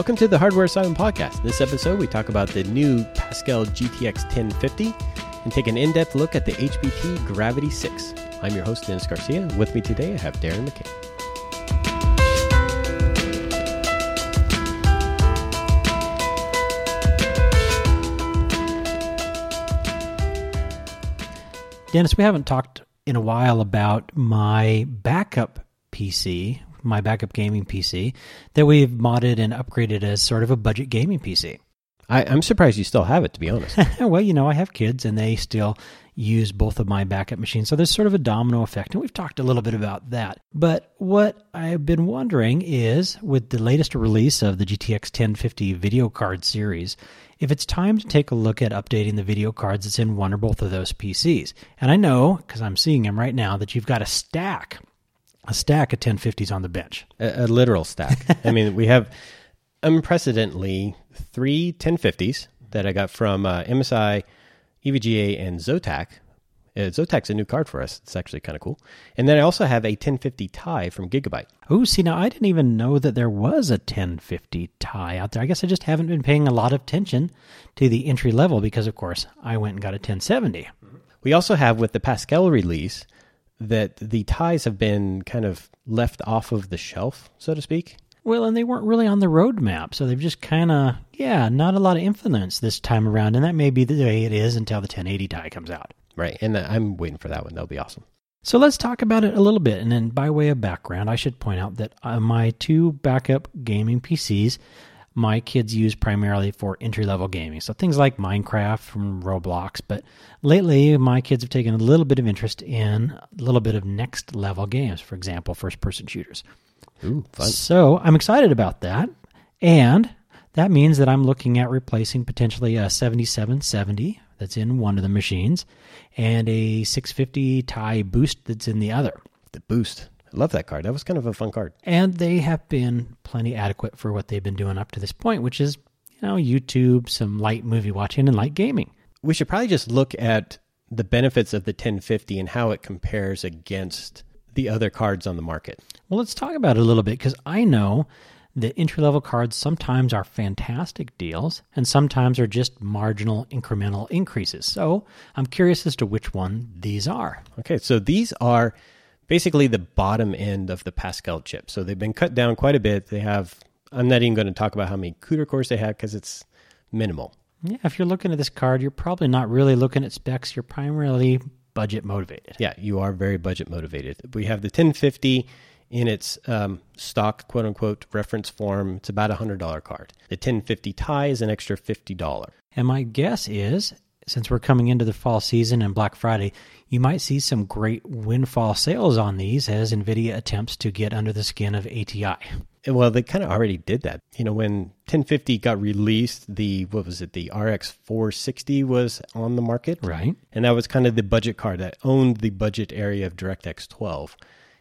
Welcome to the Hardware Asylum Podcast. In This episode, we talk about the new Pascal GTX 1050 and take an in depth look at the HBT Gravity 6. I'm your host, Dennis Garcia. With me today, I have Darren McKay. Dennis, we haven't talked in a while about my backup PC, my backup gaming PC, that we've modded and upgraded as sort of a budget gaming PC. I, I'm surprised you still have it, to be honest. well, you know, I have kids and they still use both of my backup machines. So there's sort of a domino effect. And we've talked a little bit about that. But what I've been wondering is with the latest release of the GTX 1050 video card series, if it's time to take a look at updating the video cards that's in one or both of those PCs. And I know, because I'm seeing them right now, that you've got a stack, a stack of 1050s on the bench. a, a literal stack. I mean, we have unprecedentedly three 1050s that I got from uh, MSI, EVGA, and Zotac. Uh, Zotac's a new card for us. It's actually kind of cool. And then I also have a 1050 Ti from Gigabyte. Oh, see, now I didn't even know that there was a 1050 Ti out there. I guess I just haven't been paying a lot of attention to the entry level because, of course, I went and got a 1070. We also have with the Pascal release that the Tis have been kind of left off of the shelf, so to speak. Well, and they weren't really on the roadmap, so they've just kind of, yeah, not a lot of influence this time around, and that may be the way it is until the 1080 Ti comes out. Right. And I'm waiting for that one. That'll be awesome. So let's talk about it a little bit. And then, by way of background, I should point out that uh, my two backup gaming PCs, my kids use primarily for entry level gaming. So things like Minecraft from Roblox. But lately, my kids have taken a little bit of interest in a little bit of next level games, for example, first person shooters. Ooh, fun. So I'm excited about that. And that means that I'm looking at replacing potentially a 7770 that's in one of the machines and a 650 Ti Boost that's in the other. The boost. I love that card. That was kind of a fun card. And they have been plenty adequate for what they've been doing up to this point, which is, you know, YouTube, some light movie watching, and light gaming. We should probably just look at the benefits of the 1050 and how it compares against the other cards on the market. Well, let's talk about it a little bit because I know that entry level cards sometimes are fantastic deals and sometimes are just marginal incremental increases. So I'm curious as to which one these are. Okay, so these are basically the bottom end of the Pascal chip. So they've been cut down quite a bit. They have, I'm not even going to talk about how many CUDA cores they have because it's minimal. Yeah, if you're looking at this card, you're probably not really looking at specs. You're primarily budget motivated. Yeah, you are very budget motivated. We have the 1050 in its um, stock quote unquote reference form. It's about a $100 card. The 1050 Ti is an extra $50. And my guess is, since we're coming into the fall season and Black Friday, you might see some great windfall sales on these as NVIDIA attempts to get under the skin of ATI. Well, they kind of already did that. You know, when 1050 got released, the what was it? The RX 460 was on the market, Right. and that was kind of the budget card that owned the budget area of DirectX 12.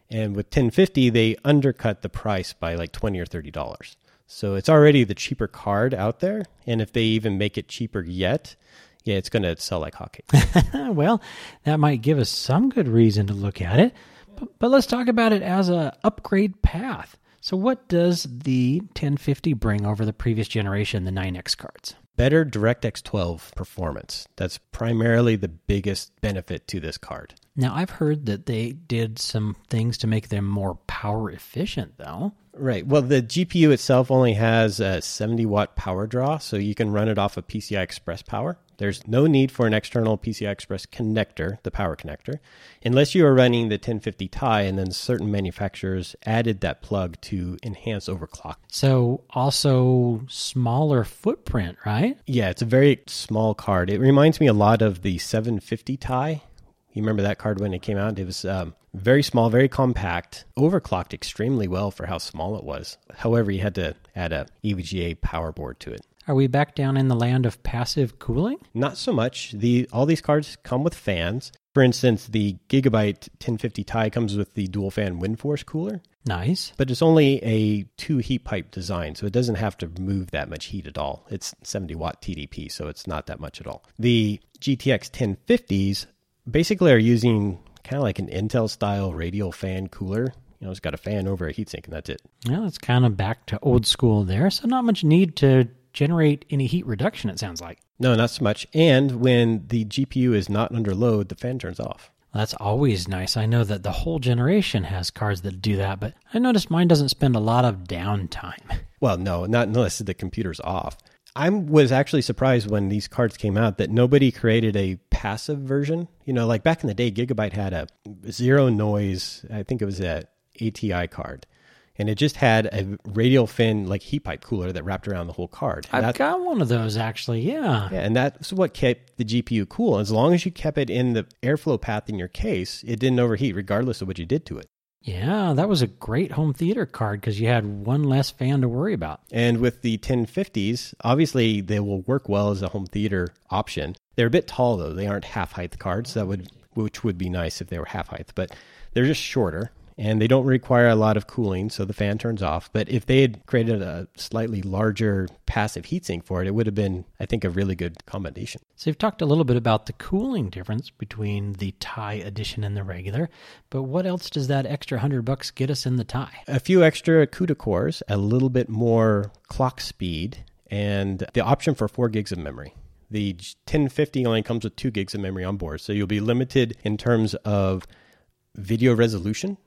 And with 1050, they undercut the price by like 20 or 30 dollars. So it's already the cheaper card out there, and if they even make it cheaper yet, yeah, it's going to sell like hotcakes. well, that might give us some good reason to look at it. But, but let's talk about it as a upgrade path. So what does the 1050 bring over the previous generation, the 9X cards? Better DirectX 12 performance. That's primarily the biggest benefit to this card. Now, I've heard that they did some things to make them more power efficient, though. Right. Well, the GPU itself only has a 70 watt power draw, so you can run it off of PCI Express power. There's no need for an external PCI Express connector, the power connector, unless you are running the 1050 Ti and then certain manufacturers added that plug to enhance overclock. So, also smaller footprint, right? Yeah, it's a very small card. It reminds me a lot of the 750 Ti. You remember that card when it came out? It was um, very small, very compact, overclocked extremely well for how small it was. However, you had to add a EVGA power board to it. Are we back down in the land of passive cooling? Not so much. The all these cards come with fans. For instance, the Gigabyte 1050 Ti comes with the dual fan WindForce cooler, Nice. but it's only a two heat pipe design, so it doesn't have to move that much heat at all. It's 70 watt TDP, so it's not that much at all. The GTX 1050s basically are using kind of like an Intel style radial fan cooler You know, it's got a fan over a heatsink, and that's it. Yeah, it's kind of back to old school there. So not much need to generate any heat reduction. It sounds like. No, not so much. And when the GPU is not under load, the fan turns off. That's always nice. I know that the whole generation has cards that do that, but I noticed mine doesn't spend a lot of downtime. Well, no, not unless the computer's off. I was actually surprised when these cards came out that nobody created a passive version. You know, like back in the day, Gigabyte had a zero noise, I think it was a ATI card. And it just had a radial fin, like heat pipe cooler that wrapped around the whole card. I've That- got one of those actually. Yeah. yeah, and that's what kept the GPU cool. As long as you kept it in the airflow path in your case, it didn't overheat, regardless of what you did to it. Yeah, that was a great home theater card because you had one less fan to worry about. And with the 1050s, obviously they will work well as a home theater option. They're a bit tall though; they aren't half height cards. That would, which would be nice if they were half height, but they're just shorter and they don't require a lot of cooling, so the fan turns off. But if they had created a slightly larger passive heatsink for it, it would have been, I think, a really good combination. So you've talked a little bit about the cooling difference between the Ti edition and the regular, but what else does that extra hundred bucks get us in the Ti? A few extra CUDA cores, a little bit more clock speed, and the option for four gigs of memory. The 1050 only comes with two gigs of memory on board, so you'll be limited in terms of video resolution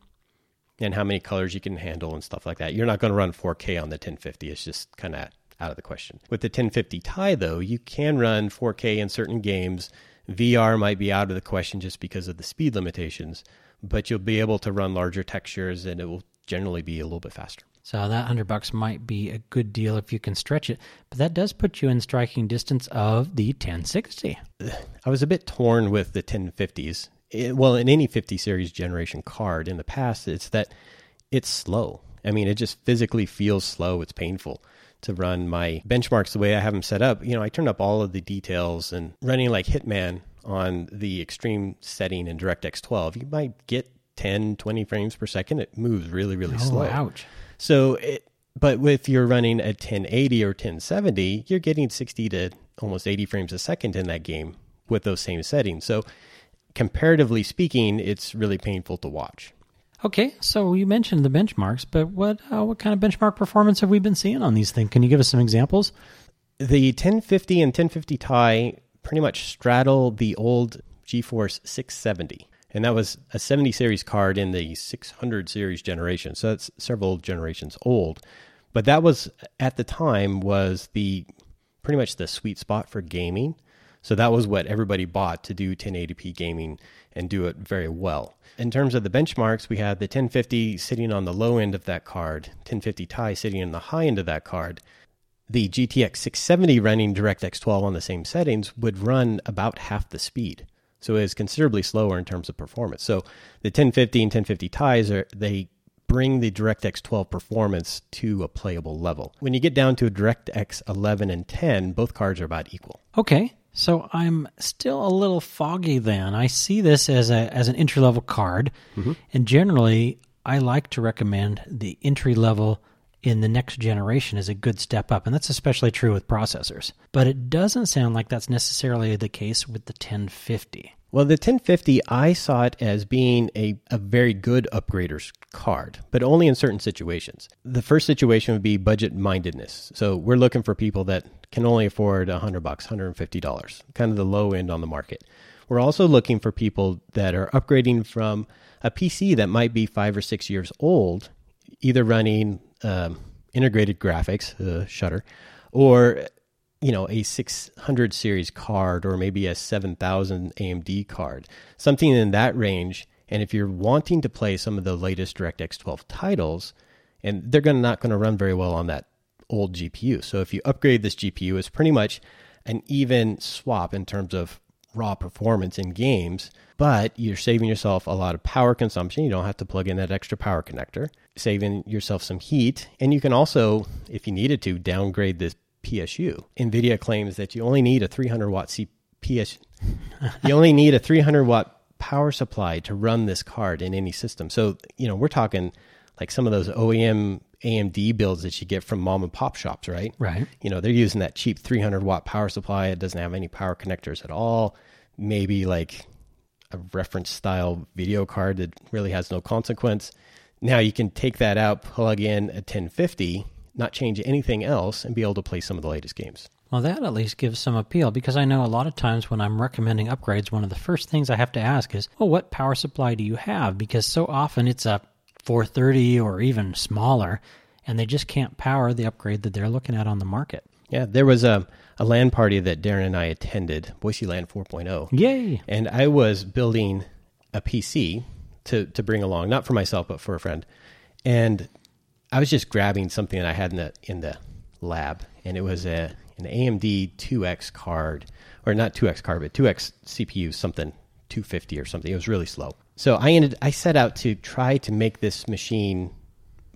and how many colors you can handle and stuff like that. You're not going to run 4K on the 1050. It's just kind of out of the question. With the 1050 Ti, though, you can run 4K in certain games. VR might be out of the question just because of the speed limitations, but you'll be able to run larger textures and it will generally be a little bit faster. So that hundred bucks might be a good deal if you can stretch it, but that does put you in striking distance of the 1060. I was a bit torn with the 1050s. It- well, in any 50 series generation card in the past, it's that it's slow. I mean, it just physically feels slow. It's painful to run my benchmarks the way I have them set up. You know, I turned up all of the details and running like Hitman on the extreme setting in DirectX 12, you might get 10, 20 frames per second. It moves really, really Oh, slow. ouch. So, it, but if you're running a 1080 or 1070, you're getting 60 to almost 80 frames a second in that game with those same settings. So, comparatively speaking, it's really painful to watch. Okay, so you mentioned the benchmarks, but what uh, what kind of benchmark performance have we been seeing on these things? Can you give us some examples? The 1050 and 1050 Ti pretty much straddle the old GeForce 670. And that was a 70 series card in the 600 series generation. So that's several generations old. But that was at the time was the pretty much the sweet spot for gaming. So that was what everybody bought to do 1080p gaming and do it very well. In terms of the benchmarks, we had the 1050 sitting on the low end of that card, 1050 Ti sitting on the high end of that card the GTX 670 running DirectX 12 on the same settings would run about half the speed. So it is considerably slower in terms of performance. So the 1050 and 1050 Tis are they bring the DirectX 12 performance to a playable level. When you get down to a DirectX 11 and 10, both cards are about equal. Okay, so I'm still a little foggy then. I see this as a as an entry level card, mm-hmm. and generally I like to recommend the entry level in the next generation is a good step up, and that's especially true with processors. But it doesn't sound like that's necessarily the case with the 1050. Well, the 1050, I saw it as being a, a very good upgrader's card, but only in certain situations. The first situation would be budget mindedness. So we're looking for people that can only afford 100 bucks, $150, kind of the low end on the market. We're also looking for people that are upgrading from a PC that might be five or six years old, either running um, integrated graphics, uh, Shutter, or you know a 600 series card or maybe a 7000 AMD card, something in that range. And if you're wanting to play some of the latest DirectX 12 titles, and they're gonna, not going to run very well on that old GPU. So if you upgrade this GPU, it's pretty much an even swap in terms of raw performance in games, but you're saving yourself a lot of power consumption. You don't have to plug in that extra power connector, saving yourself some heat. And you can also, if you needed to, downgrade this PSU. NVIDIA claims that you only need a 300 watt CPS. you only need a 300 watt power supply to run this card in any system. So, you know, we're talking like some of those OEM AMD builds that you get from mom and pop shops, right? Right. You know, they're using that cheap 300 watt power supply. It doesn't have any power connectors at all. Maybe like a reference style video card that really has no consequence. Now you can take that out, plug in a 1050, not change anything else, and be able to play some of the latest games. Well, that at least gives some appeal because I know a lot of times when I'm recommending upgrades, one of the first things I have to ask is, well, what power supply do you have? Because so often it's a 430 or even smaller, and they just can't power the upgrade that they're looking at on the market. Yeah, there was a, a LAN party that Darren and I attended, Boise LAN 4.0. Yay! And I was building a PC to, to bring along, not for myself, but for a friend. And I was just grabbing something that I had in the, in the lab, and it was a an AMD 2X card, or not 2X card, but 2X CPU, something 250 or something. It was really slow. So I ended. I set out to try to make this machine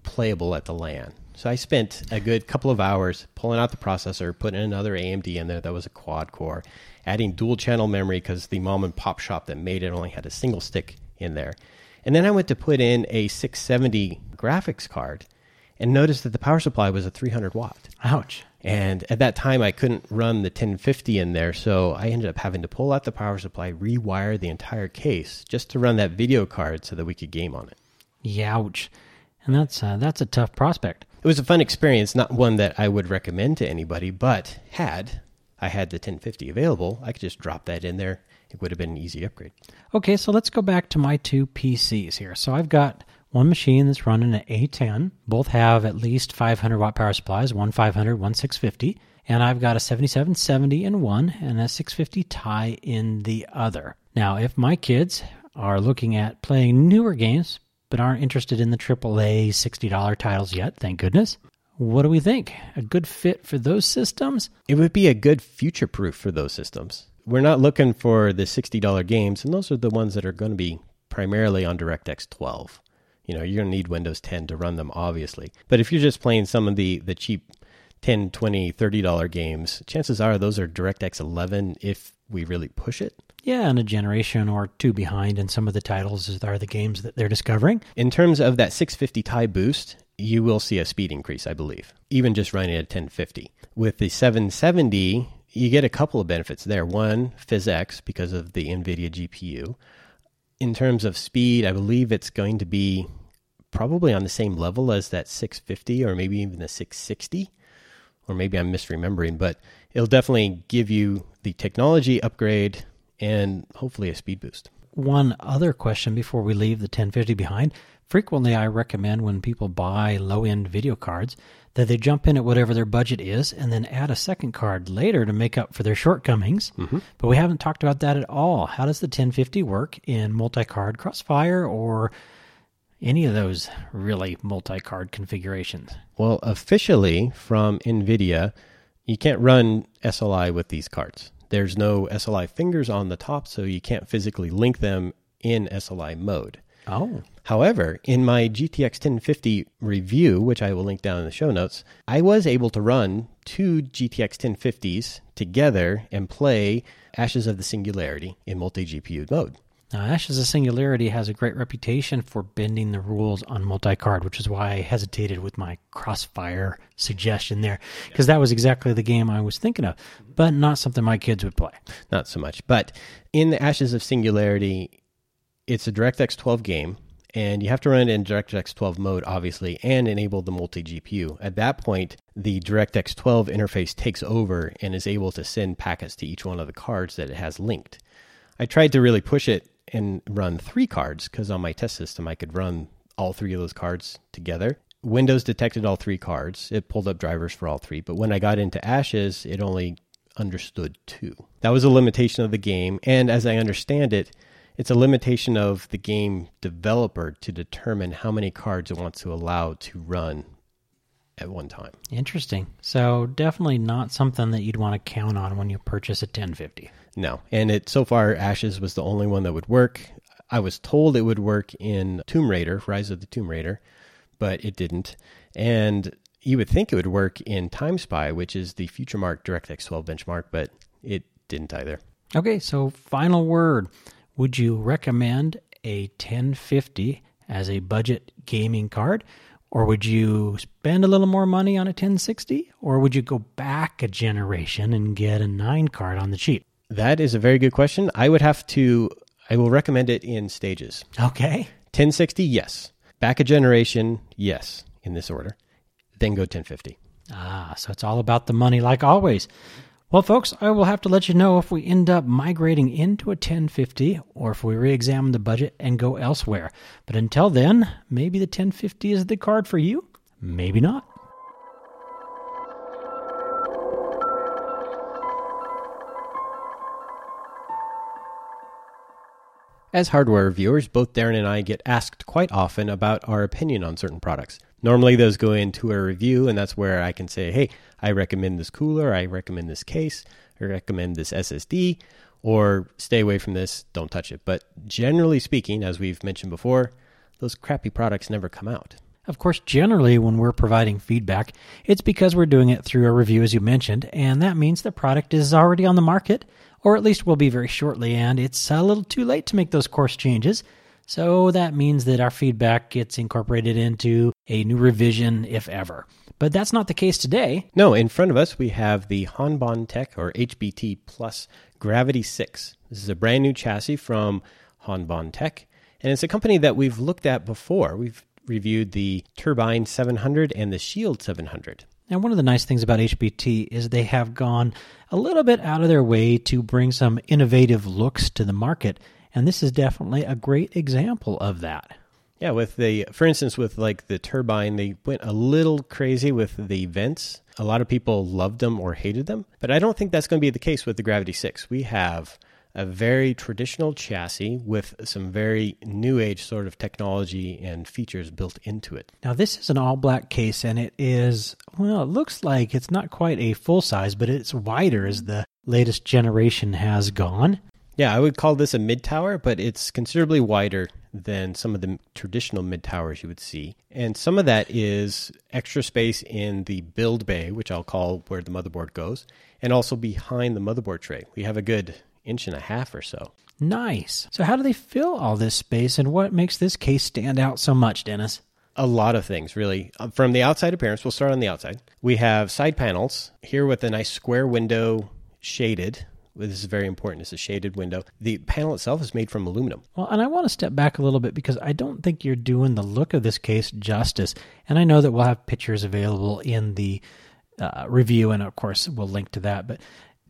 playable at the LAN. So I spent a good couple of hours pulling out the processor, putting another AMD in there that was a quad core, adding dual channel memory because the mom and pop shop that made it only had a single stick in there. And then I went to put in a 670 graphics card and noticed that the power supply was a 300 watt. Ouch. And at that time, I couldn't run the 1050 in there, so I ended up having to pull out the power supply, rewire the entire case just to run that video card so that we could game on it. Youch. And that's uh, that's a tough prospect. It was a fun experience, not one that I would recommend to anybody, but had I had the 1050 available, I could just drop that in there. It would have been an easy upgrade. Okay, so let's go back to my two PCs here. So I've got one machine that's running an A10. Both have at least 500 watt power supplies, one 500, one 650. And I've got a 7770 in one and a 650 Ti in the other. Now, if my kids are looking at playing newer games but aren't interested in the AAA $60 titles yet, thank goodness, what do we think? A good fit for those systems? It would be a good future proof for those systems. We're not looking for the $60 games, and those are the ones that are going to be primarily on DirectX 12. You know, you're going to need Windows 10 to run them, obviously. But if you're just playing some of the, the cheap 10 20 $30 games, chances are those are DirectX 11 if we really push it. Yeah, and a generation or two behind in some of the titles are the games that they're discovering. In terms of that 650 Ti boost, you will see a speed increase, I believe, even just running at 1050. With the 770, you get a couple of benefits there. One, PhysX because of the NVIDIA GPU in terms of speed, I believe it's going to be probably on the same level as that 650 or maybe even the 660. Or maybe I'm misremembering, but it'll definitely give you the technology upgrade and hopefully a speed boost. One other question before we leave the 1050 behind. Frequently, I recommend when people buy low end video cards that they jump in at whatever their budget is and then add a second card later to make up for their shortcomings. Mm-hmm. But we haven't talked about that at all. How does the 1050 work in multi card crossfire or any of those really multi card configurations? Well, officially from NVIDIA, you can't run SLI with these cards. There's no SLI fingers on the top, so you can't physically link them in SLI mode. Oh. However, in my GTX 1050 review, which I will link down in the show notes, I was able to run two GTX 1050s together and play Ashes of the Singularity in multi GPU mode. Now, Ashes of Singularity has a great reputation for bending the rules on multi card, which is why I hesitated with my crossfire suggestion there, because that was exactly the game I was thinking of, but not something my kids would play. Not so much. But in the Ashes of Singularity, it's a DirectX 12 game, and you have to run it in DirectX 12 mode, obviously, and enable the multi GPU. At that point, the DirectX 12 interface takes over and is able to send packets to each one of the cards that it has linked. I tried to really push it and run three cards because on my test system, I could run all three of those cards together. Windows detected all three cards. It pulled up drivers for all three. But when I got into Ashes, it only understood two. That was a limitation of the game. And as I understand it, it's a limitation of the game developer to determine how many cards it wants to allow to run at one time. Interesting. So definitely not something that you'd want to count on when you purchase a 1050. No. And it so far Ashes was the only one that would work. I was told it would work in Tomb Raider, Rise of the Tomb Raider, but it didn't. And you would think it would work in Time Spy, which is the future FutureMark DirectX 12 benchmark, but it didn't either. Okay, so final word. Would you recommend a 1050 as a budget gaming card? Or would you spend a little more money on a 1060? Or would you go back a generation and get a 9 card on the cheap? That is a very good question. I would have to, I will recommend it in stages. Okay. 1060, yes. Back a generation, yes, in this order. Then go 1050. Ah, so it's all about the money, like always. Well, folks, I will have to let you know if we end up migrating into a 1050 or if we re examine the budget and go elsewhere. But until then, maybe the 1050 is the card for you, maybe not. As hardware reviewers, both Darren and I get asked quite often about our opinion on certain products. Normally, those go into a review, and that's where I can say, hey, I recommend this cooler, I recommend this case, I recommend this SSD, or stay away from this, don't touch it. But generally speaking, as we've mentioned before, those crappy products never come out. Of course, generally, when we're providing feedback, it's because we're doing it through a review, as you mentioned, and that means the product is already on the market, or at least will be very shortly, and it's a little too late to make those course changes. So that means that our feedback gets incorporated into a new revision, if ever. But that's not the case today. No, in front of us we have the Hanbon Tech or HBT Plus Gravity 6. This is a brand new chassis from Hanbon Tech, and it's a company that we've looked at before. We've reviewed the Turbine 700 and the Shield 700. Now, one of the nice things about HBT is they have gone a little bit out of their way to bring some innovative looks to the market, and this is definitely a great example of that. Yeah, with the, for instance, with like the turbine, they went a little crazy with the vents. A lot of people loved them or hated them, but I don't think that's going to be the case with the Gravity 6. We have a very traditional chassis with some very new age sort of technology and features built into it. Now, this is an all black case, and it is, well, it looks like it's not quite a full size, but it's wider as the latest generation has gone. Yeah, I would call this a mid tower, but it's considerably wider than some of the traditional mid towers you would see. And some of that is extra space in the build bay, which I'll call where the motherboard goes, and also behind the motherboard tray. We have a good inch and a half or so. Nice. So, how do they fill all this space, and what makes this case stand out so much, Dennis? A lot of things, really. Uh, from the outside appearance, we'll start on the outside. We have side panels here with a nice square window shaded this is very important. It's a shaded window. The panel itself is made from aluminum. Well, and I want to step back a little bit because I don't think you're doing the look of this case justice. And I know that we'll have pictures available in the uh, review, and of course, we'll link to that. But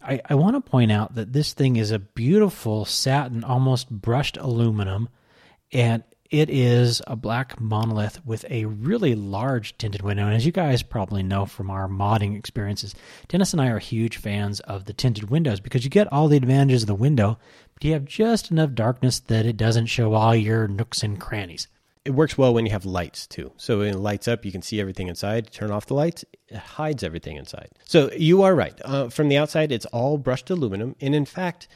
I, I want to point out that this thing is a beautiful satin, almost brushed aluminum, and it is a black monolith with a really large tinted window. And as you guys probably know from our modding experiences, Dennis and I are huge fans of the tinted windows because you get all the advantages of the window, but you have just enough darkness that it doesn't show all your nooks and crannies. It works well when you have lights too. So when it lights up, you can see everything inside. Turn off the lights, it hides everything inside. So you are right. Uh, from the outside, it's all brushed aluminum. And in fact,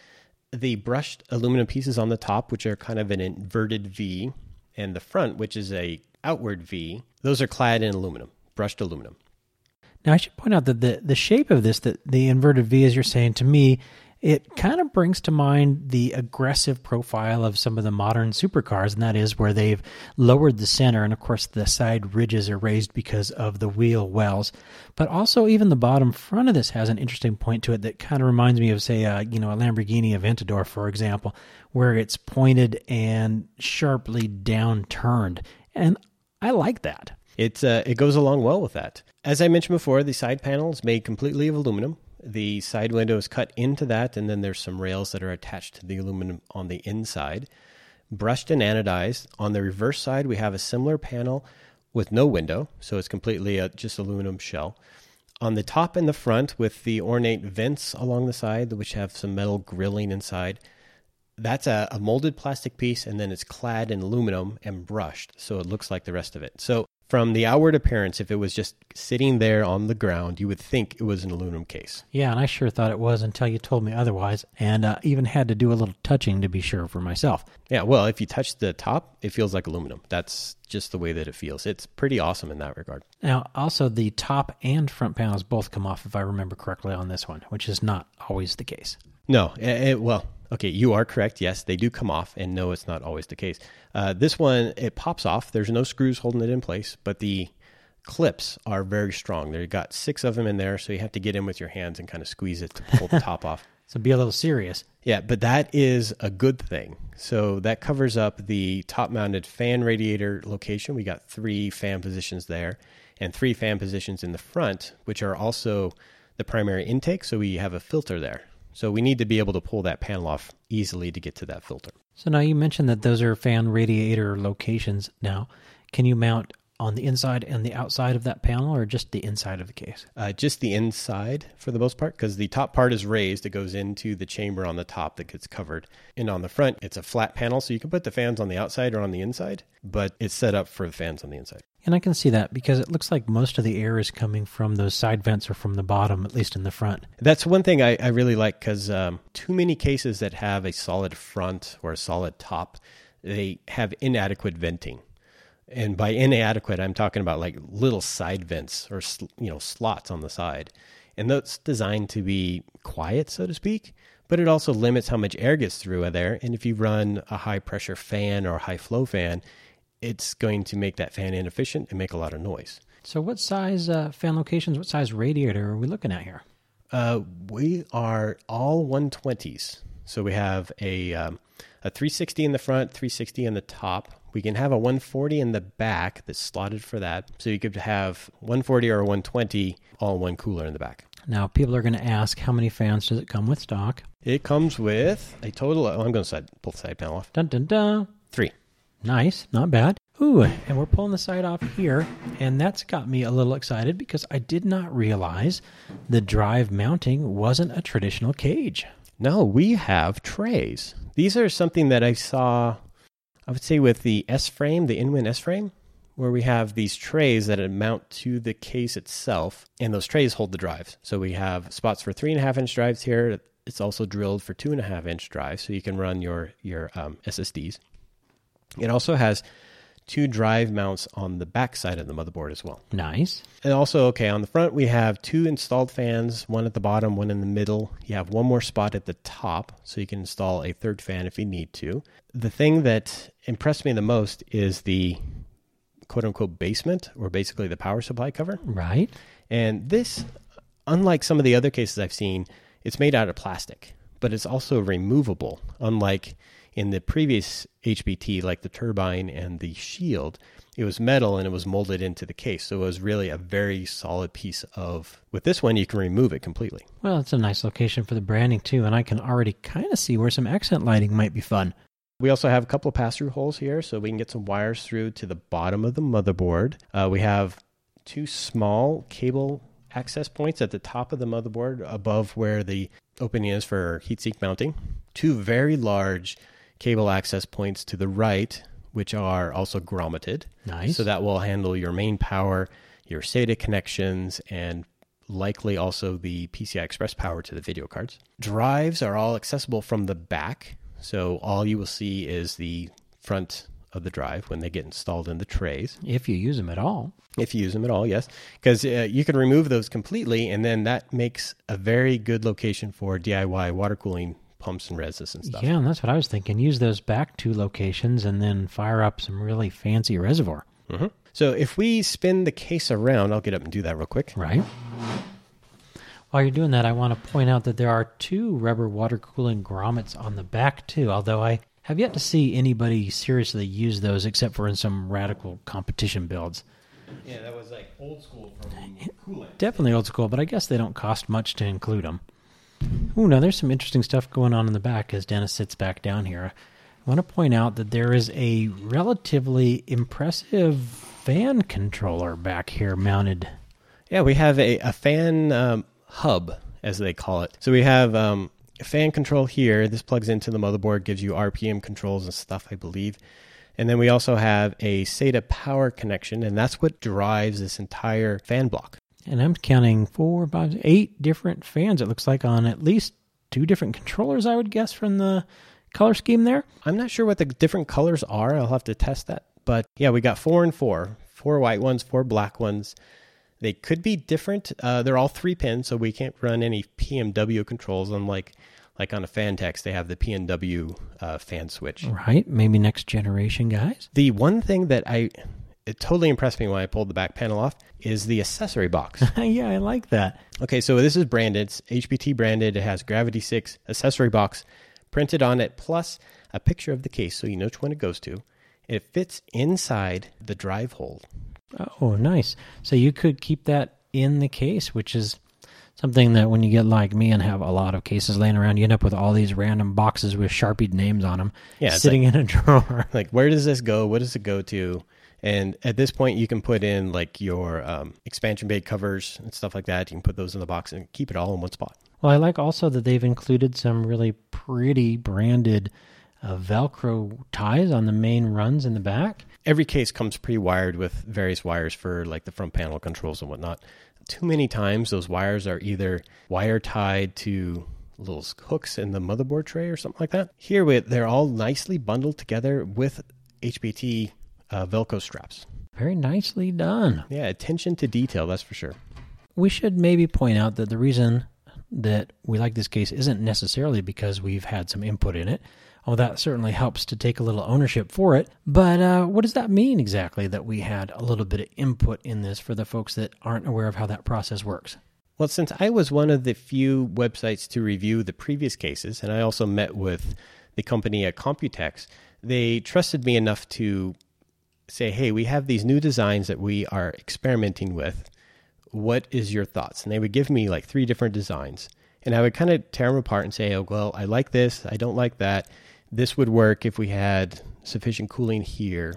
the brushed aluminum pieces on the top, which are kind of an inverted V, and the front, which is a outward V, those are clad in aluminum, brushed aluminum. Now I should point out that the the shape of this, that the inverted V, as you're saying to me, it kind of brings to mind the aggressive profile of some of the modern supercars, and that is where they've lowered the center, and of course the side ridges are raised because of the wheel wells. But also, even the bottom front of this has an interesting point to it that kind of reminds me of, say, a, you know, a Lamborghini Aventador, for example, where it's pointed and sharply downturned, and I like that. It uh, it goes along well with that. As I mentioned before, the side panel is made completely of aluminum the side window is cut into that, and then there's some rails that are attached to the aluminum on the inside. Brushed and anodized. On the reverse side, we have a similar panel with no window, so it's completely a, just aluminum shell. On the top and the front, with the ornate vents along the side, which have some metal grilling inside, that's a, a, molded plastic piece, and then it's clad in aluminum and brushed, so it looks like the rest of it. So from the outward appearance, if it was just sitting there on the ground, you would think it was an aluminum case. Yeah, and I sure thought it was until you told me otherwise, and uh, even had to do a little touching to be sure for myself. Yeah, well, if you touch the top, it feels like aluminum. That's just the way that it feels. It's pretty awesome in that regard. Now, also, the top and front panels both come off, if I remember correctly, on this one, which is not always the case. No, it, it, well, Okay, you are correct. Yes, they do come off, and no, it's not always the case. Uh, this one it pops off. There's no screws holding it in place, but the clips are very strong. They've got six of them in there, so you have to get in with your hands and kind of squeeze it to pull the top off. So be a little serious. Yeah, but that is a good thing. So that covers up the top mounted fan radiator location. We got three fan positions there and three fan positions in the front, which are also the primary intake. So we have a filter there. So we need to be able to pull that panel off easily to get to that filter. So now you mentioned that those are fan radiator locations. Now, can you mount on the inside and the outside of that panel or just the inside of the case? Uh, just the inside for the most part, because the top part is raised. It goes into the chamber on the top that gets covered. And on the front, it's a flat panel, so you can put the fans on the outside or on the inside, but it's set up for the fans on the inside. And I can see that because it looks like most of the air is coming from those side vents or from the bottom, at least in the front. That's one thing I, I really like because um, too many cases that have a solid front or a solid top, they have inadequate venting. And by inadequate i'm talking about like little side vents or you know slots on the side. And that's designed to be quiet so to speak but it also limits how much air gets through there. And if you run a high pressure fan or a high flow fan it's going to make that fan inefficient and make a lot of noise so what size uh, fan locations what size radiator are we looking at here uh, we are all 120s so we have a um, a 360 in the front 360 in the top we can have a 140 in the back that's slotted for that. So you could have 140 or 120 all one cooler in the back. Now, people are going to ask how many fans does it come with stock? It comes with a total of, oh, I'm going to side, pull the side panel off. Dun dun dun. Three. Nice, not bad. Ooh, and we're pulling the side off here, and that's got me a little excited because I did not realize the drive mounting wasn't a traditional cage. No, we have trays. These are something that I saw I would say with the S frame, the Inwin S frame, where we have these trays that mount to the case itself, and those trays hold the drives. So we have spots for three and a half inch drives here. It's also drilled for two and a half inch drives, so you can run your your um, SSDs. It also has two drive mounts on the back side of the motherboard as well. Nice. And also, okay, on the front, we have two installed fans, one at the bottom, one in the middle. You have one more spot at the top, so you can install a third fan if you need to. The thing that impressed me the most is the quote unquote basement, or basically the power supply cover. Right. And this, unlike some of the other cases I've seen, it's made out of plastic, but it's also removable, unlike in the previous HBT, like the turbine and the shield, it was metal and it was molded into the case. So it was really a very solid piece of. With this one, you can remove it completely. Well, it's a nice location for the branding too, and I can already kind of see where some accent lighting might be fun. We also have a couple of pass through holes here, so we can get some wires through to the bottom of the motherboard. Uh, we have two small cable access points at the top of the motherboard above where the opening is for heatsink mounting. Two very large cable access points to the right, which are also grommeted. Nice. So that will handle your main power, your SATA connections, and likely also the PCI Express power to the video cards. Drives are all accessible from the back. So all you will see is the front of the drive when they get installed in the trays. If you use them at all. If you use them at all, yes. Because uh, you can remove those completely, and then that makes a very good location for DIY water cooling pumps and reses and stuff. Yeah, and that's what I was thinking. Use those back two locations and then fire up some really fancy reservoir. Mm-hmm. So if we spin the case around, I'll get up and do that real quick. Right. While you're doing that, I want to point out that there are two rubber water cooling grommets on the back too. Although I have yet to see anybody seriously use those, except for in some radical competition builds. Yeah, that was like old school from Koolance. Definitely old school, but I guess they don't cost much to include them. Ooh, now there's some interesting stuff going on in the back as Dennis sits back down here. I want to point out that there is a relatively impressive fan controller back here mounted. Yeah, we have a, a fan um, hub, as they call it. So we have um, fan control here. This plugs into the motherboard, gives you RPM controls and stuff, I believe. And then we also have a SATA power connection, and that's what drives this entire fan block and I'm counting four, five, eight different fans. It looks like on at least two different controllers. I would guess from the color scheme there. I'm not sure what the different colors are. I'll have to test that. But yeah, we got four and four, four white ones, four black ones. They could be different. Uh, they're all three pins, so we can't run any PMW controls. Unlike like on a Phanteks, they have the PNW uh, fan switch. Right. Maybe next generation guys. The one thing that I it totally impressed me when I pulled the back panel off is the accessory box. yeah, I like that. Okay, so this is branded. It's HBT branded. It has Gravity 6 accessory box printed on it, plus a picture of the case so you know which one it goes to. It fits inside the drive hole. Oh, nice. So you could keep that in the case, which is something that when you get like me and have a lot of cases laying around, you end up with all these random boxes with sharpied names on them, Yeah, sitting in a drawer. Like, where does this go? What does it go to? And at this point, you can put in like your um, expansion bait covers and stuff like that. You can put those in the box and keep it all in one spot. Well, I like also that they've included some really pretty branded uh, Velcro ties on the main runs in the back. Every case comes pre-wired with various wires for like the front panel controls and whatnot. Too many times, those wires are either wire tied to little hooks in the motherboard tray or something like that. Here, they're all nicely bundled together with HBT uh, Velcro straps. Very nicely done. Yeah, attention to detail, that's for sure. We should maybe point out that the reason that we like this case isn't necessarily because we've had some input in it. Oh, that certainly helps to take a little ownership for it. But uh, what does that mean exactly that we had a little bit of input in this for the folks that aren't aware of how that process works? Well, since I was one of the few websites to review the previous cases, and I also met with the company at Computex, they trusted me enough to say, hey, we have these new designs that we are experimenting with. What is your thoughts? And they would give me like three different designs. And I would kind of tear them apart and say, oh, well, I like this. I don't like that. This would work if we had sufficient cooling here.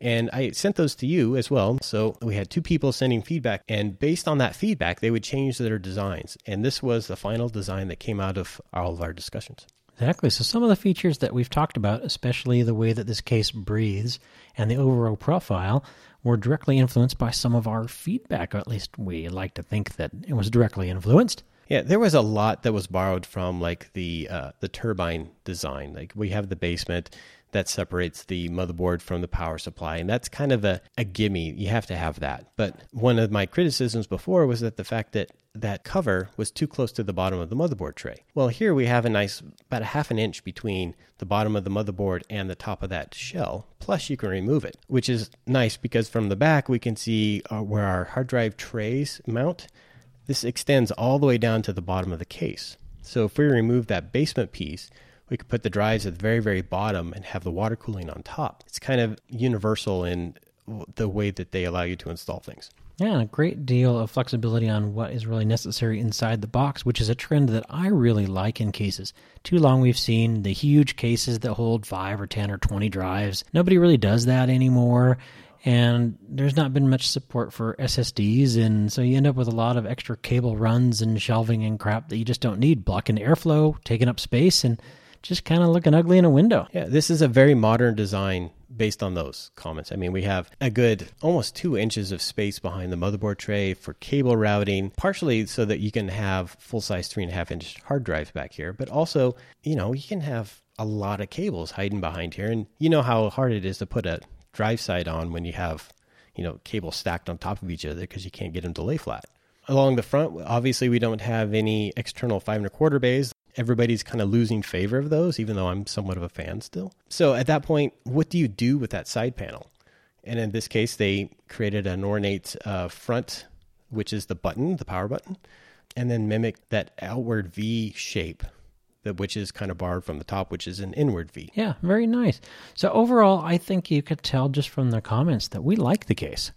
And I sent those to you as well. So we had two people sending feedback. And based on that feedback, they would change their designs. And this was the final design that came out of all of our discussions. Exactly. So, some of the features that we've talked about, especially the way that this case breathes and the overall profile, were directly influenced by some of our feedback, or at least we like to think that it was directly influenced. Yeah, there was a lot that was borrowed from like the uh, the turbine design. Like we have the basement that separates the motherboard from the power supply, and that's kind of a, a gimme. You have to have that. But one of my criticisms before was that the fact that that cover was too close to the bottom of the motherboard tray. Well, here we have a nice about a half an inch between the bottom of the motherboard and the top of that shell. Plus, you can remove it, which is nice because from the back we can see uh, where our hard drive trays mount. This extends all the way down to the bottom of the case. So if we remove that basement piece, we could put the drives at the very, very bottom and have the water cooling on top. It's kind of universal in the way that they allow you to install things. Yeah, a great deal of flexibility on what is really necessary inside the box, which is a trend that I really like in cases. Too long we've seen the huge cases that hold 5 or 10 or 20 drives. Nobody really does that anymore, and there's not been much support for SSDs, and so you end up with a lot of extra cable runs and shelving and crap that you just don't need, blocking airflow, taking up space, and just kind of looking ugly in a window. Yeah, this is a very modern design based on those comments. I mean, we have a good almost two inches of space behind the motherboard tray for cable routing, partially so that you can have full size three and a half inch hard drives back here, but also, you know, you can have a lot of cables hiding behind here. And you know how hard it is to put a drive side on when you have, you know, cables stacked on top of each other because you can't get them to lay flat. Along the front, obviously, we don't have any external five and a quarter bays everybody's kind of losing favor of those, even though I'm somewhat of a fan still. So at that point, what do you do with that side panel? And in this case, they created an ornate uh, front, which is the button, the power button, and then mimic that outward V shape, which is kind of borrowed from the top, which is an inward V. Yeah, very nice. So overall, I think you could tell just from the comments that we like the case.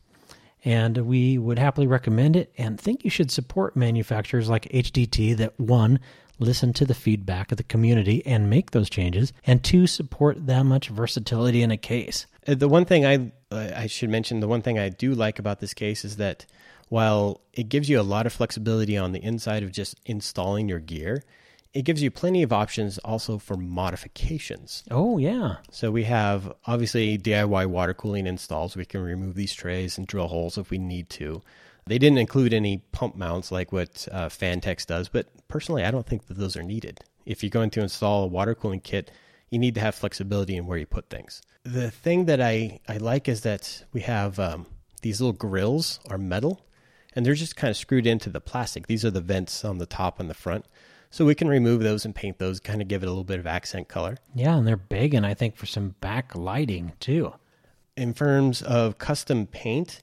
And we would happily recommend it and think you should support manufacturers like HBT that one, listen to the feedback of the community and make those changes, and two, support that much versatility in a case. Uh, The one thing I uh, I should mention, the one thing I do like about this case is that while it gives you a lot of flexibility on the inside of just installing your gear, it gives you plenty of options also for modifications. Oh, yeah. So we have obviously DIY water cooling installs. We can remove these trays and drill holes if we need to. They didn't include any pump mounts like what uh, Phanteks does, but personally, I don't think that those are needed. If you're going to install a water cooling kit, you need to have flexibility in where you put things. The thing that I, I like is that we have um, these little grills are metal, and they're just kind of screwed into the plastic. These are the vents on the top and the front. So we can remove those and paint those, kind of give it a little bit of accent color. Yeah, and they're big, and I think for some backlighting too. in terms of custom paint,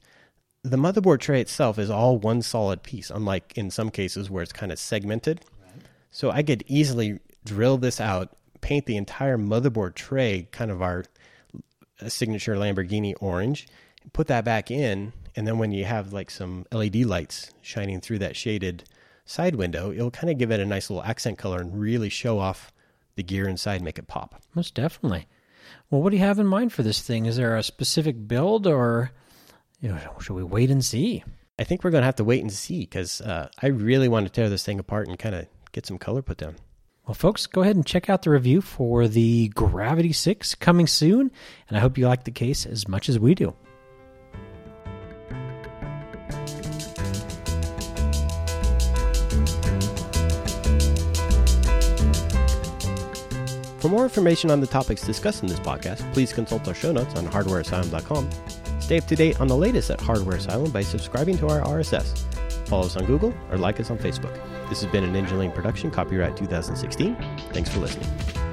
the motherboard tray itself is all one solid piece, unlike in some cases where it's kind of segmented. So I could easily drill this out, paint the entire motherboard tray, kind of our uh, signature Lamborghini orange, put that back in, and then when you have like some LED lights shining through that shaded side window, it'll kind of give it a nice little accent color and really show off the gear inside, make it pop. Most definitely. Well, what do you have in mind for this thing? Is there a specific build, or you know, should we wait and see? I think we're going to have to wait and see because uh, I really want to tear this thing apart and kind of get some color put down. Well, folks, go ahead and check out the review for the Gravity 6 coming soon, and I hope you like the case as much as we do. More information on the topics discussed in this podcast, please consult our show notes on hardwareasylum.com. Stay up to date on the latest at Hardware Asylum by subscribing to our RSS. Follow us on Google or like us on Facebook. This has been an Ninja production, copyright 2016. Thanks for listening.